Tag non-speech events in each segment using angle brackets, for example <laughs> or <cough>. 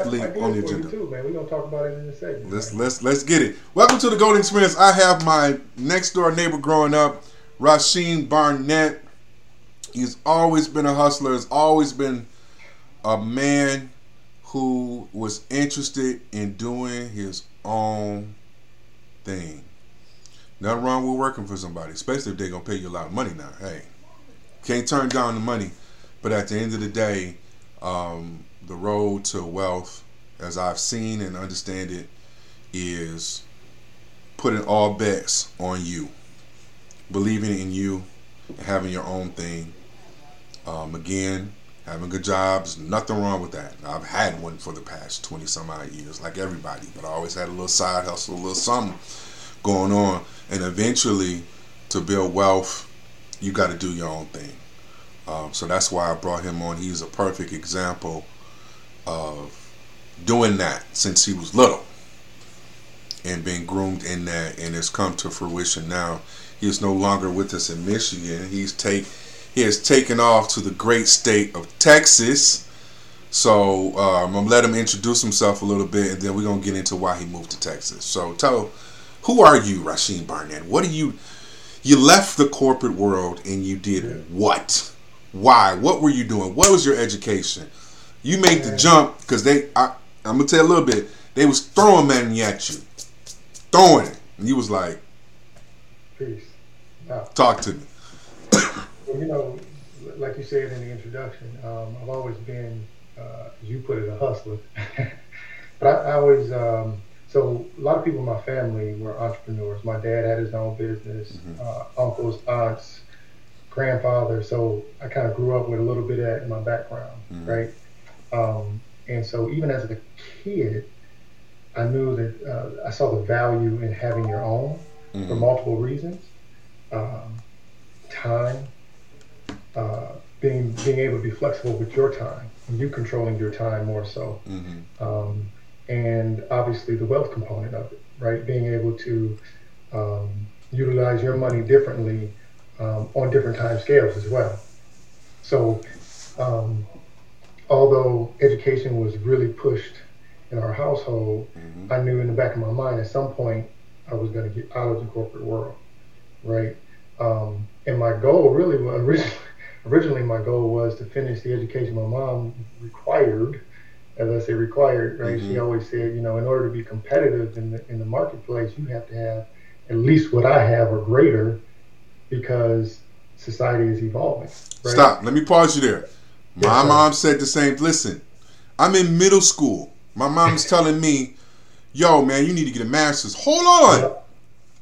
on the agenda. Too, man. We're gonna talk about it in a second. Let's let's let's get it. Welcome to the Golden Experience. I have my next door neighbor growing up, RaSheem Barnett. He's always been a hustler. Has always been a man who was interested in doing his own thing. Nothing wrong with working for somebody, especially if they're gonna pay you a lot of money now. Hey, can't turn down the money, but at the end of the day. Um, the road to wealth, as I've seen and understand it, is putting all bets on you, believing in you, having your own thing. Um, again, having good jobs, nothing wrong with that. I've had one for the past 20 some odd years, like everybody, but I always had a little side hustle, a little something going on. And eventually, to build wealth, you got to do your own thing. Um, so that's why I brought him on. He's a perfect example of doing that since he was little and being groomed in that and has come to fruition now. He is no longer with us in Michigan. He's take he has taken off to the great state of Texas. So um, I'm gonna let him introduce himself a little bit, and then we're gonna get into why he moved to Texas. So tell, who are you, RaSheem Barnett? What are you? You left the corporate world and you did what? Why? What were you doing? What was your education? You made the jump because they. I, I'm gonna tell you a little bit. They was throwing money at you, throwing it, and you was like, "Peace." Talk to me. well, you know, like you said in the introduction, um, I've always been, uh, as you put it, a hustler. <laughs> but I, I always. Um, so a lot of people in my family were entrepreneurs. My dad had his own business. Mm-hmm. Uh, uncles, aunts, grandfather. So I kind of grew up with a little bit of that in my background, mm-hmm. right? Um, and so even as a kid, I knew that uh, I saw the value in having your own mm-hmm. for multiple reasons. Um, time, uh, being being able to be flexible with your time, you controlling your time more so, mm-hmm. um, and obviously the wealth component of it, right? Being able to um, utilize your money differently um, on different time scales as well. So um, although education was really pushed in our household, mm-hmm. I knew in the back of my mind at some point I was going to get out of the corporate world, right? Um, and my goal really was originally, <laughs> originally my goal was to finish the education my mom required. As I say, required, right? Mm-hmm. She always said, you know, in order to be competitive in the in the marketplace, you have to have at least what I have or greater, because society is evolving. Right? Stop. Let me pause you there. My mom said the same. Listen, I'm in middle school. My mom's telling me, "Yo, man, you need to get a master's." Hold on, yep.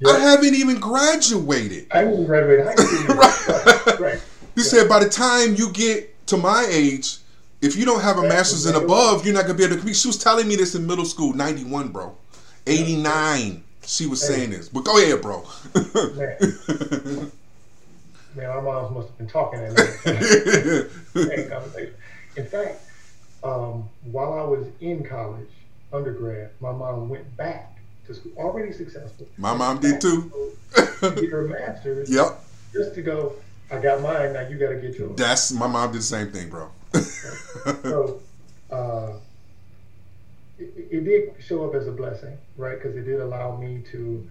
Yep. I haven't even graduated. I haven't graduated. <laughs> right. right. You said by the time you get to my age, if you don't have a master's and above, you're not gonna be able to compete. She was telling me this in middle school, '91, bro, '89. She was hey. saying this, but go ahead, bro. <laughs> man, our moms must have been talking in that <laughs> conversation. In fact, um, while I was in college, undergrad, my mom went back to school, already successful. My mom did too. to get her master's. Yep. Just to go, I got mine. Now you got to get yours. That's my mom did the same thing, bro. so, uh, it, it, did show up as a blessing, right? Because it did allow me to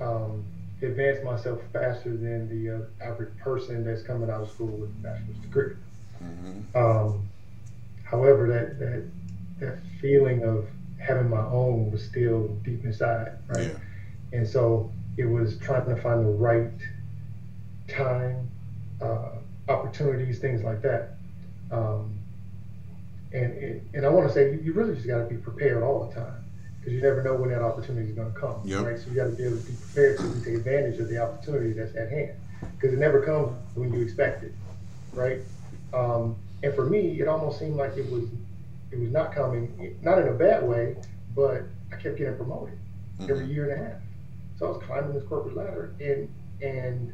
um, advance myself faster than the uh, average person that's coming out of school with a bachelor's degree. Mm-hmm. Um, however, that that that feeling of having my own was still deep inside, right? Yeah. And so it was trying to find the right time, uh, opportunities, things like that. Um, and and I want to say you really just got to be prepared all the time because you never know when that opportunity is going to come. Yep. Right, so you got to be able to be prepared to take advantage of the opportunity that's at hand because it never comes when you expect it, right? Um, and for me, it almost seemed like it was it was not coming, not in a bad way, but I kept getting promoted mm-hmm. every year and a half. So I was climbing this corporate ladder and and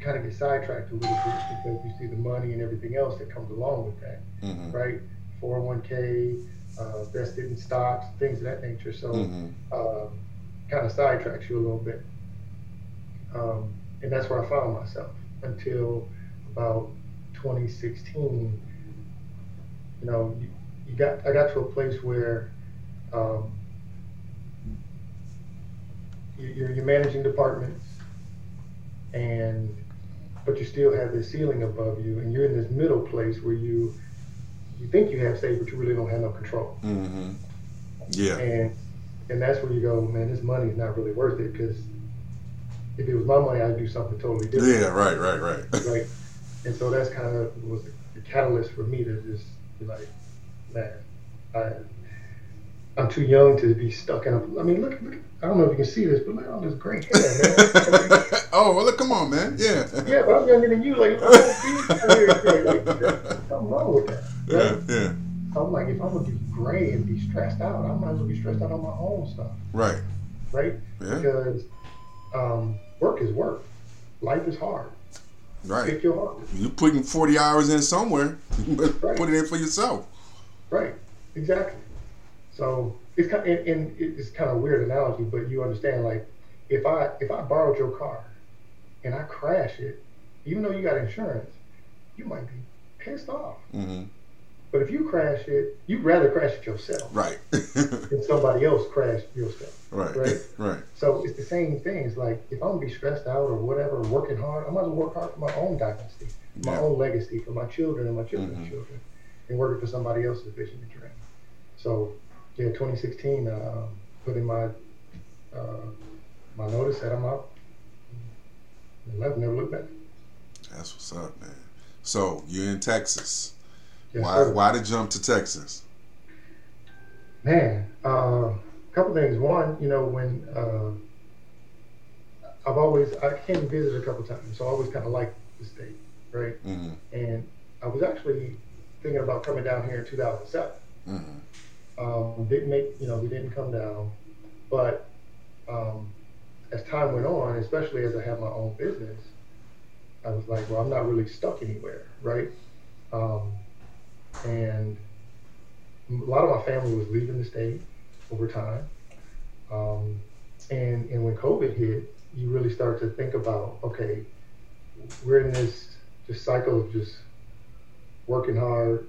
kind of get sidetracked a little bit because you see the money and everything else that comes along with that, mm-hmm. right? 401k, uh, in stocks, things of that nature. So mm-hmm. um, kind of sidetracks you a little bit. Um, and that's where I found myself until about 2016. You know, you, you got I got to a place where um, you're, you're managing departments, and but you still have this ceiling above you, and you're in this middle place where you you think you have say, but you really don't have no control. Mm-hmm. Yeah. And and that's where you go, man. This money is not really worth it because if it was my money, I'd do something totally different. Yeah. Right. Right. Right. <laughs> right. And so that's kind of was the catalyst for me to just be like, man, I I'm too young to be stuck in a. I mean, look, look I don't know if you can see this, but look at all this gray hair, man. <laughs> <laughs> oh, well, look, come on, man. Yeah. Yeah, but I'm younger than you. Like, something wrong with that. Right? Yeah, yeah. I'm like, if I'm gonna be gray and be stressed out, I might as well be stressed out on my own stuff. Right. Right. Yeah. Because um, work is work. Life is hard. Right. Pick your heart. You're putting 40 hours in somewhere. <laughs> right. Put it in for yourself. Right. Exactly. So it's kind of, and, it's kind of weird analogy, but you understand like if I if I borrowed your car and I crash it, even though you got insurance, you might be pissed off. Mm-hmm. But if you crash it, you'd rather crash it yourself, right? <laughs> than somebody else crash your stuff, right? Right. <laughs> Right. So it's the same thing. It's like if I'm gonna be stressed out or whatever, working hard, I might as well work hard for my own dynasty, my yeah. own legacy, for my children and my children's mm-hmm. children, and working for somebody else's vision and dream. So yeah, 2016, uh, put in my uh, my notice that I'm out. Left, never looked back. That's what's up, man. So you're in Texas. Yes, why sir. why the jump to Texas? Man, a uh, couple things. One, you know, when uh, I've always I came and visited a couple times, so I always kind of liked the state, right? Mm-hmm. And I was actually thinking about coming down here in 2007. Mm-hmm. Um, didn't make, you know, we didn't come down. But um, as time went on, especially as I had my own business, I was like, well, I'm not really stuck anywhere, right? Um, and a lot of my family was leaving the state over time. Um, and, and when COVID hit, you really start to think about, okay, we're in this just cycle of just working hard,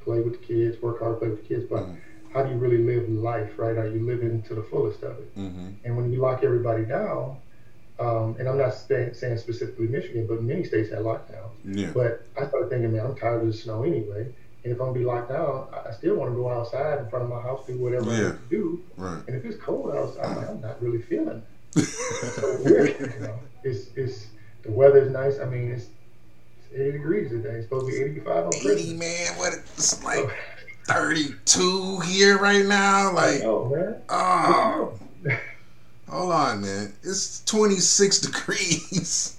play with the kids, work hard, play with the kids, but mm-hmm how do you really live life, right? Are you living to the fullest of it? Mm-hmm. And when you lock everybody down, um, and I'm not saying, saying specifically Michigan, but many states had lockdowns. Yeah. But I started thinking, man, I'm tired of the snow anyway. And if I'm gonna be locked down, I still want to go outside in front of my house, do whatever yeah. I need to do. Right. And if it's cold outside, I'm, <laughs> like, I'm not really feeling it. <laughs> so weird, you know. It's it's the weather's nice. I mean, it's, it's 80 degrees today. It's supposed to be 85 on Christmas. 80, man. What it's like. <laughs> 32 here right now. Like, man. oh, hold on, man. It's 26 <laughs> degrees.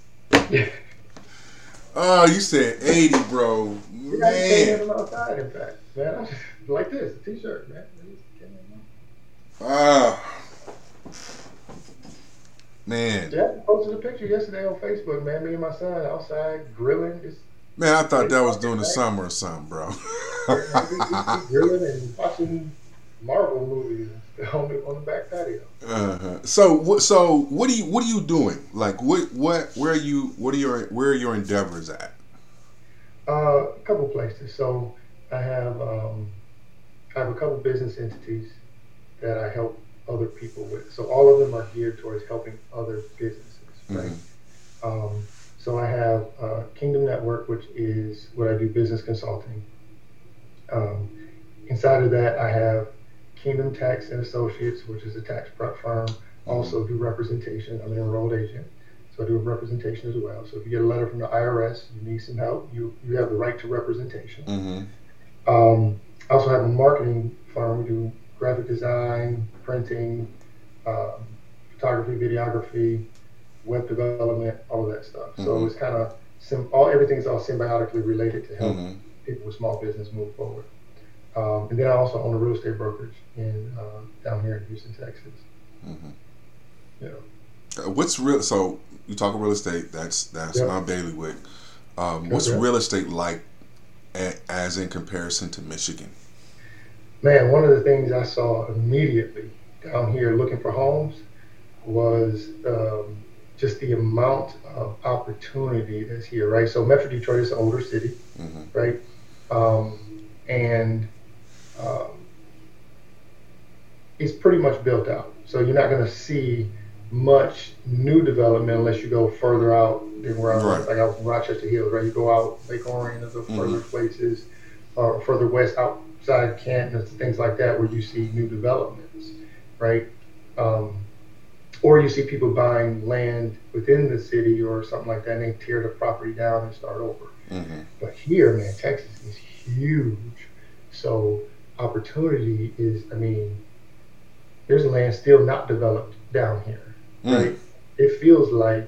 oh, you said 80, bro. Man. outside, in fact. Man, like this, t-shirt, man. Ah. Man. Jack posted a picture yesterday on Facebook, man. Me and my son outside grilling. It's Man, I thought that was during the summer or something, bro. Grilling and watching Marvel movies on the, on the back patio. Uh-huh. So, so what are you what are you doing? Like, what what where are you? What are your where are your endeavors at? Uh, a couple places. So, I have um, I have a couple business entities that I help other people with. So, all of them are geared towards helping other businesses, right? Mm-hmm. Um, so I have uh, Network, which is what I do business consulting. Um, inside of that, I have Kingdom Tax and Associates, which is a tax prep firm. Also do representation. I'm an enrolled agent, so I do representation as well. So if you get a letter from the IRS, you need some help, you you have the right to representation. Mm-hmm. Um, I also have a marketing firm. We do graphic design, printing, um, photography, videography, web development, all of that stuff. Mm-hmm. So it's kind of sim- all everything's all symbiotically related to help mm-hmm. people with small business move forward. Um, and then I also own a real estate brokerage in uh, down here in Houston, Texas. Mm-hmm. Yeah. Uh, what's real? So you talk real estate. That's that's yep. my bailiwick. Um, what's okay. real estate like, a, as in comparison to Michigan? Man, one of the things I saw immediately down here looking for homes was um, just the amount of opportunity that's here, right? So Metro Detroit is an older city, mm-hmm. right? Um, and um, it's pretty much built out. So you're not going to see much new development unless you go further out than where I was. Right. Like I was in Rochester Hills, right? You go out Lake Orion or the further places, or further west outside Canton, and things like that, where you see new developments, right? Um, or you see people buying land within the city or something like that, and they tear the property down and start over. Mm-hmm. But here, man, Texas is huge. So opportunity is, I mean, there's land still not developed down here, Mm. right? It feels like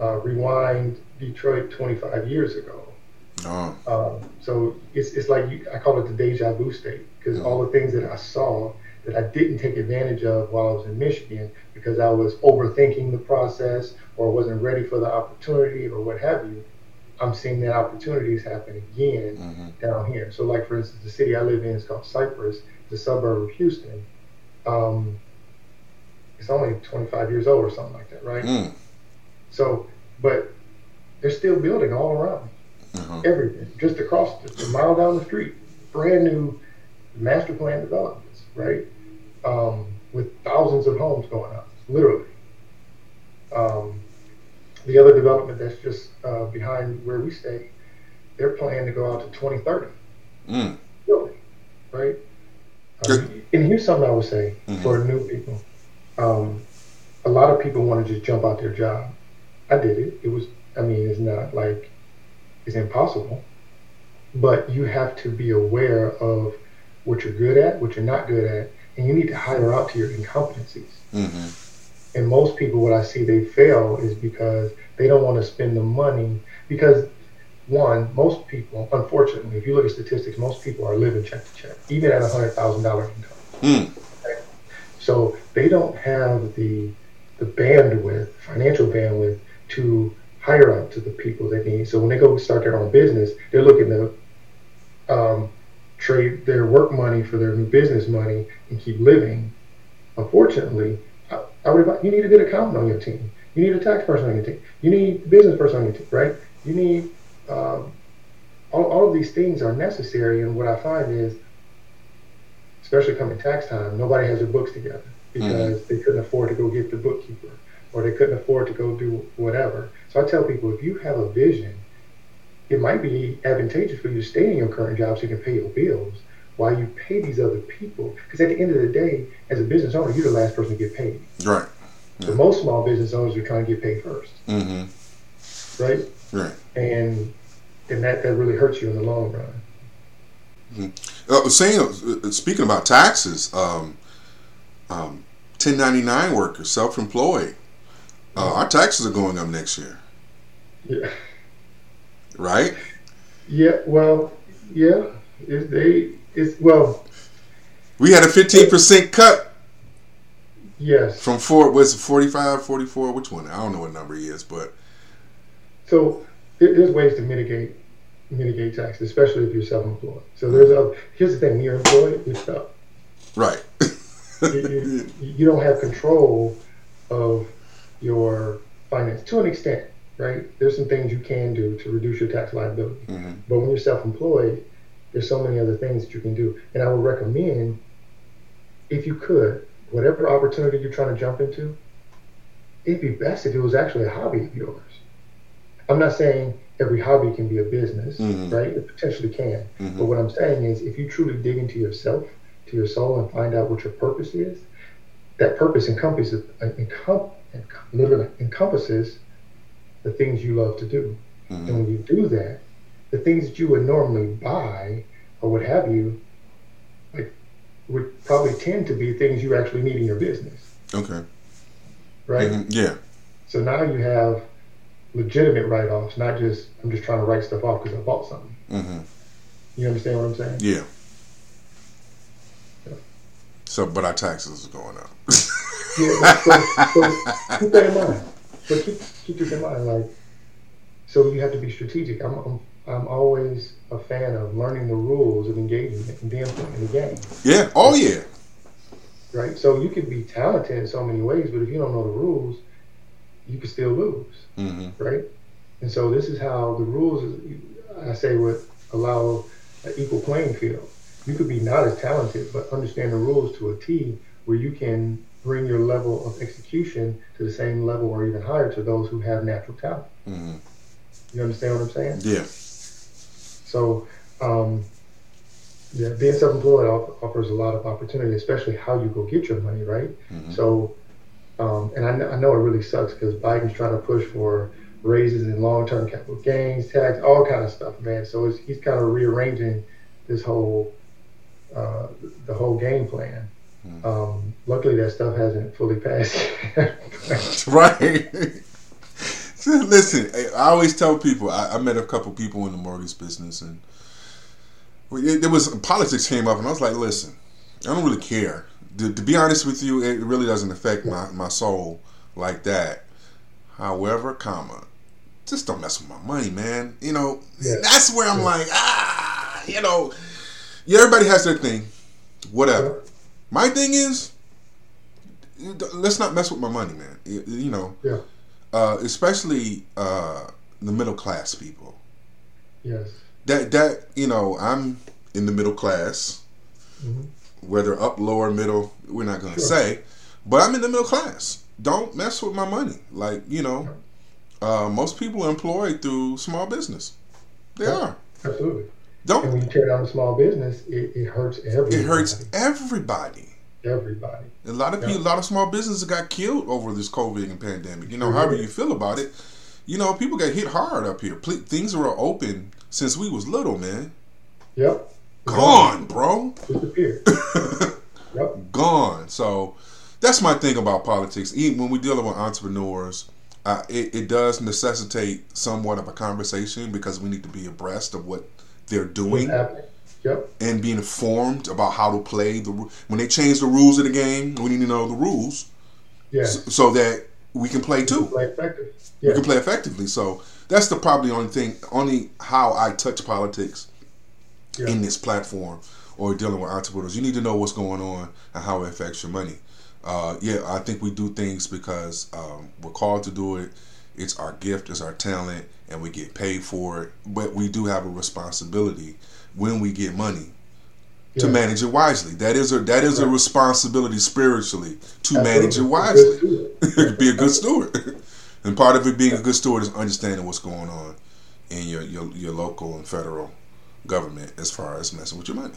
uh, rewind Detroit 25 years ago. Oh. Um, so it's, it's like you, I call it the deja vu state because Mhm. all the things that I saw that I didn't take advantage of while I was in Michigan because I was overthinking the process or wasn't ready for the opportunity or what have you. I'm seeing that opportunities happen again Mm-hmm. down here. So, like for instance, the city I live in is called Cypress, the suburb of Houston. Um, it's only 25 years old or something like that, right? Mm. So, but they're still building all around Uh-huh. everything, just across the, a mile down the street, brand new master plan developments, right? Um, with thousands of homes going up, literally. Um, the other development that's just uh, behind where we stay, they're planning to go out to 2030, Mm. building, right? Um, and here's something I would say Mhm. for new people. Um, a lot of people want to just jump out their job. I did it. It was, I mean, it's not like it's impossible, but you have to be aware of what you're good at, what you're not good at, and you need to hire out to your incompetencies. Mm-hmm. And most people, what I see they fail is because they don't want to spend the money. Because, one, most people, unfortunately, if you look at statistics, most people are living check to check, even at a $100,000 income. Mm. So they don't have the the bandwidth, financial bandwidth, to hire out to the people they need. So when they go start their own business, they're looking to um, trade their work money for their new business money and keep living. Unfortunately, I, I would advise, you need a good accountant on your team. You need a tax person on your team. You need a business person on your team, right? You need um, all, all of these things are necessary. And what I find is, especially coming tax time, nobody has their books together because they couldn't afford to go get the bookkeeper or they couldn't afford to go do whatever. So I tell people if you have a vision, it might be advantageous for you to stay in your current job so you can pay your bills while you pay these other people. Because at the end of the day, as a business owner, you're the last person to get paid. Right. So most small business owners are trying to get paid first, Mm-hmm. right? Right. And and that, that really hurts you in the long run. Uh, saying, uh, speaking about taxes, um, um, 1099 workers, self-employed, uh, our taxes are going up next year, Yeah. Right? Yeah. Well. Yeah. It, they. It's well. We had a 15% cut Yes. from four, was it 45, 44? Which one? I don't know what number he is, but So there's ways to mitigate mitigate taxes, especially if you're self-employed. So there's a here's the thing: when you're employed, you're stuck. right. You, you, you don't have control of your finance to an extent, right? There's some things you can do to reduce your tax liability. Mhm. But when you're self-employed, there's so many other things that you can do. And I would recommend, if you could, whatever opportunity you're trying to jump into, it'd be best if it was actually a hobby of yours. I'm not saying every hobby can be a business, Mhm. right? It potentially can. Mhm. But what I'm saying is, if you truly dig into yourself, to your soul, and find out what your purpose is, that purpose encompasses, encom- encom- literally encompasses the things you love to do. And Mhm. when you do that, the things that you would normally buy or what have you, like, would probably tend to be things you actually need in your business, Okay. right? Mhm. Yeah. So now you have legitimate write-offs, not just I'm just trying to write stuff off because I bought something. hmm You understand what I'm saying? Yeah. Yeah. So, but our taxes is going up. Yeah. So, so <laughs> keep that in mind. But keep keep this in mind. Like, so you have to be strategic. I'm I'm, I'm always a fan of learning the rules of engagement and being playing the game. yeah. Oh yeah. right? So you can be talented in so many ways, but if you don't know the rules, you can still lose, hmm right? And so this is how the rules, is, I say, would allow an equal playing field. you could be not as talented, but understand the rules to a T, where you can bring your level of execution to the same level or even higher to those who have natural talent. Mm-hmm. You understand what I'm saying? Yeah. So, um, yeah, being self-employed offers a lot of opportunity, especially how you go get your money, right? Mm-hmm. So, um, and I, I, know it really sucks because Biden's trying to push for raises in long-term capital gains tax, all kind of stuff, man. So he's kind of rearranging this whole uh, the whole game plan. Um, luckily, that stuff hasn't fully passed. <laughs> right. <laughs> Listen, I always tell people. I, I met a couple people in the mortgage business, and there was politics came up, and I was like, listen, I don't really care. To, to, be honest with you, it really doesn't affect my, my soul like that. However, comma, just don't mess with my money, man. You know, yeah. that's where I'm yeah. like, ah, you know, yeah, everybody has their thing, whatever. My thing is, let's not mess with my money, man. You, you know, yeah. Uh, especially uh, the middle class people. Yes that that you know I'm in the middle class, mm-hmm. whether up, lower, middle, we're not going to sure. say, but I'm in the middle class. Don't mess with my money. Like you know, uh, most people are employed through small business. They yeah, are absolutely. Don't and when you tear down a small business, it, it hurts everybody. It hurts everybody. Everybody. A lot of yeah. people, a lot of small businesses got killed over this COVID and pandemic. You know, however you feel about it, you know, people got hit hard up here. Things were open since we was little, man. Yep. Gone, bro. Disappeared. <laughs> yep. Gone. So that's my thing about politics. Even when we're dealing with entrepreneurs, uh, it, it does necessitate somewhat of a conversation because we need to be abreast of what they're doing. Yep. And being informed about how to play the when they change the rules of the game, we need to know the rules. Yeah. So, so that we can play too. Play effectively. Yeah. We can play effectively. So that's the probably only thing, only how I touch politics yeah. in this platform or dealing with entrepreneurs. You need to know what's going on and how it affects your money. Uh, yeah, I think we do things because um, we're called to do it. It's our gift, it's our talent, and we get paid for it. But we do have a responsibility when we get money yeah. to manage it wisely. That is a that is a responsibility spiritually to Absolutely. manage it wisely. <laughs> Be a good steward. And part of it being a good steward is understanding what's going on in your, your, your local and federal government as far as messing with your money.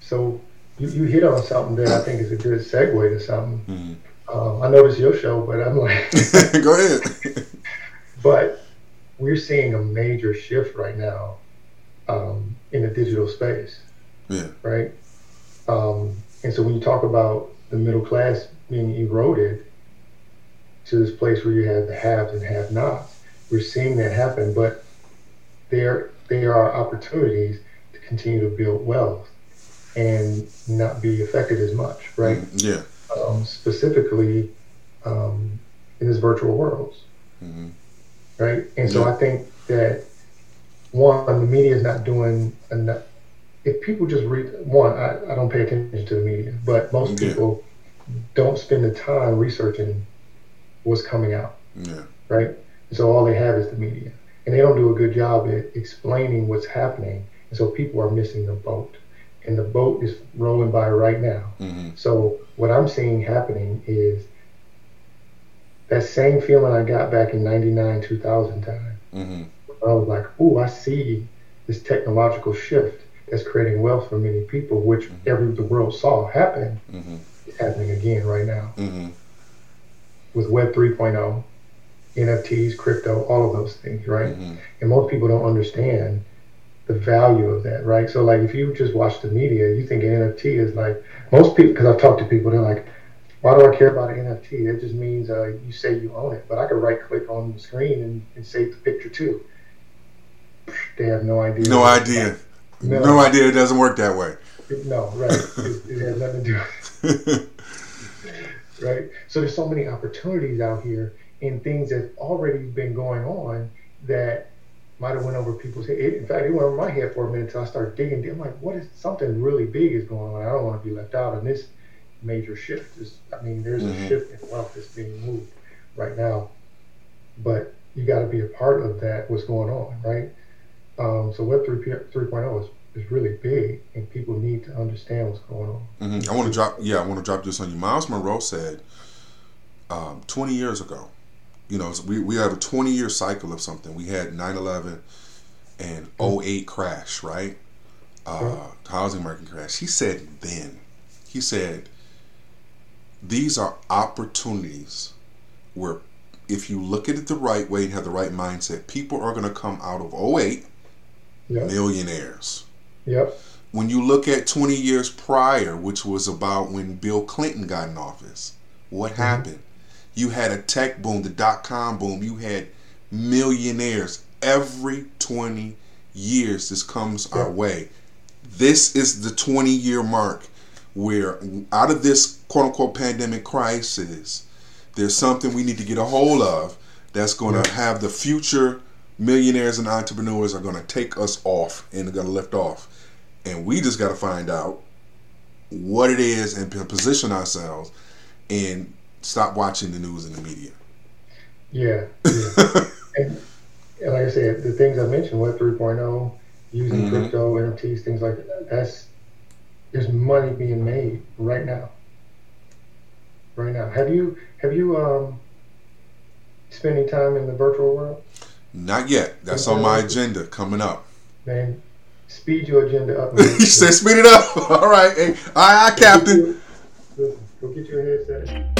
So you, you hit on something that I think is a good segue to something. Mm-hmm. Um, I know this is your show, but I'm like, <laughs> go ahead. <laughs> but we're seeing a major shift right now um, in the digital space. Yeah. Right. Um, and so when you talk about the middle class being eroded, to this place where you have the haves and have-nots. We're seeing that happen, but there there are opportunities to continue to build wealth and not be affected as much, right? Mm, yeah. Um, specifically um, in this virtual worlds, mm-hmm. Right? And so. I think that one, the media is not doing enough. If people just read one, I, I don't pay attention to the media, but most yeah. people don't spend the time researching what's coming out. Yeah. Right? And so all they have is the media. And they don't do a good job at explaining what's happening. And so people are missing the boat. And the boat is rolling by right now. Mm-hmm. So what I'm seeing happening is that same feeling I got back in 99, 2000 time. Mm-hmm. I was like, oh, I see this technological shift that's creating wealth for many people, which mm-hmm. every the world saw happen. Mm-hmm. It's happening again right now. Mm-hmm with Web 3.0, NFTs, crypto, all of those things, right? Mm-hmm. And most people don't understand the value of that, right? So, like, if you just watch the media, you think NFT is like most people. Because I've talked to people, they're like, "Why do I care about an NFT? It just means uh, you say you own it." But I could right click on the screen and, and save the picture too. They have no idea. No idea. No, no, idea. It doesn't work that way. no, right. it, it has nothing to do. with <laughs> right? So there's so many opportunities out here and things that's already been going on that might have went over people's head. In fact, it went over my head for a minute until I started digging. I'm like, what is something really big is going on? I don't want to be left out in this major shift. Is I mean, there's mm-hmm. a shift in wealth that's being moved right now, but you got to be a part of that. What's going on, right? Um, so Web 3, 3.0 is is really big, and people need to understand what's going on. Mm-hmm. I want to drop, yeah, I want to drop this on you. Myles Munroe said um, 20 years ago, you know, we, we have a 20 year cycle of something. We had 9 11 and 08 crash, right? Uh, housing market crash. He said then, he said, these are opportunities where if you look at it the right way and have the right mindset, people are going to come out of 08 yep. millionaires. Yep. When you look at 20 years prior, which was about when Bill Clinton got in office, what mm-hmm. happened? You had a tech boom, the dot com boom. You had millionaires every 20 years. This comes yep. our way. This is the 20 year mark where out of this quote unquote pandemic crisis, there's something we need to get a hold of that's going to have the future millionaires and entrepreneurs are going to take us off and they're going to lift off. And we just got to find out what it is and position ourselves and stop watching the news and the media. Yeah. yeah. <laughs> and, and, like I said, the things I mentioned, Web 3.0, using mm-hmm. crypto, NFTs, things like that, that's there's money being made right now. Right now. Have you have you um spending time in the virtual world? Not yet. That's on my agenda coming up. Man, speed your agenda up. <laughs> he said, "Speed it up." <laughs> All right, hey, aye, aye, Captain. Listen, go get your headset.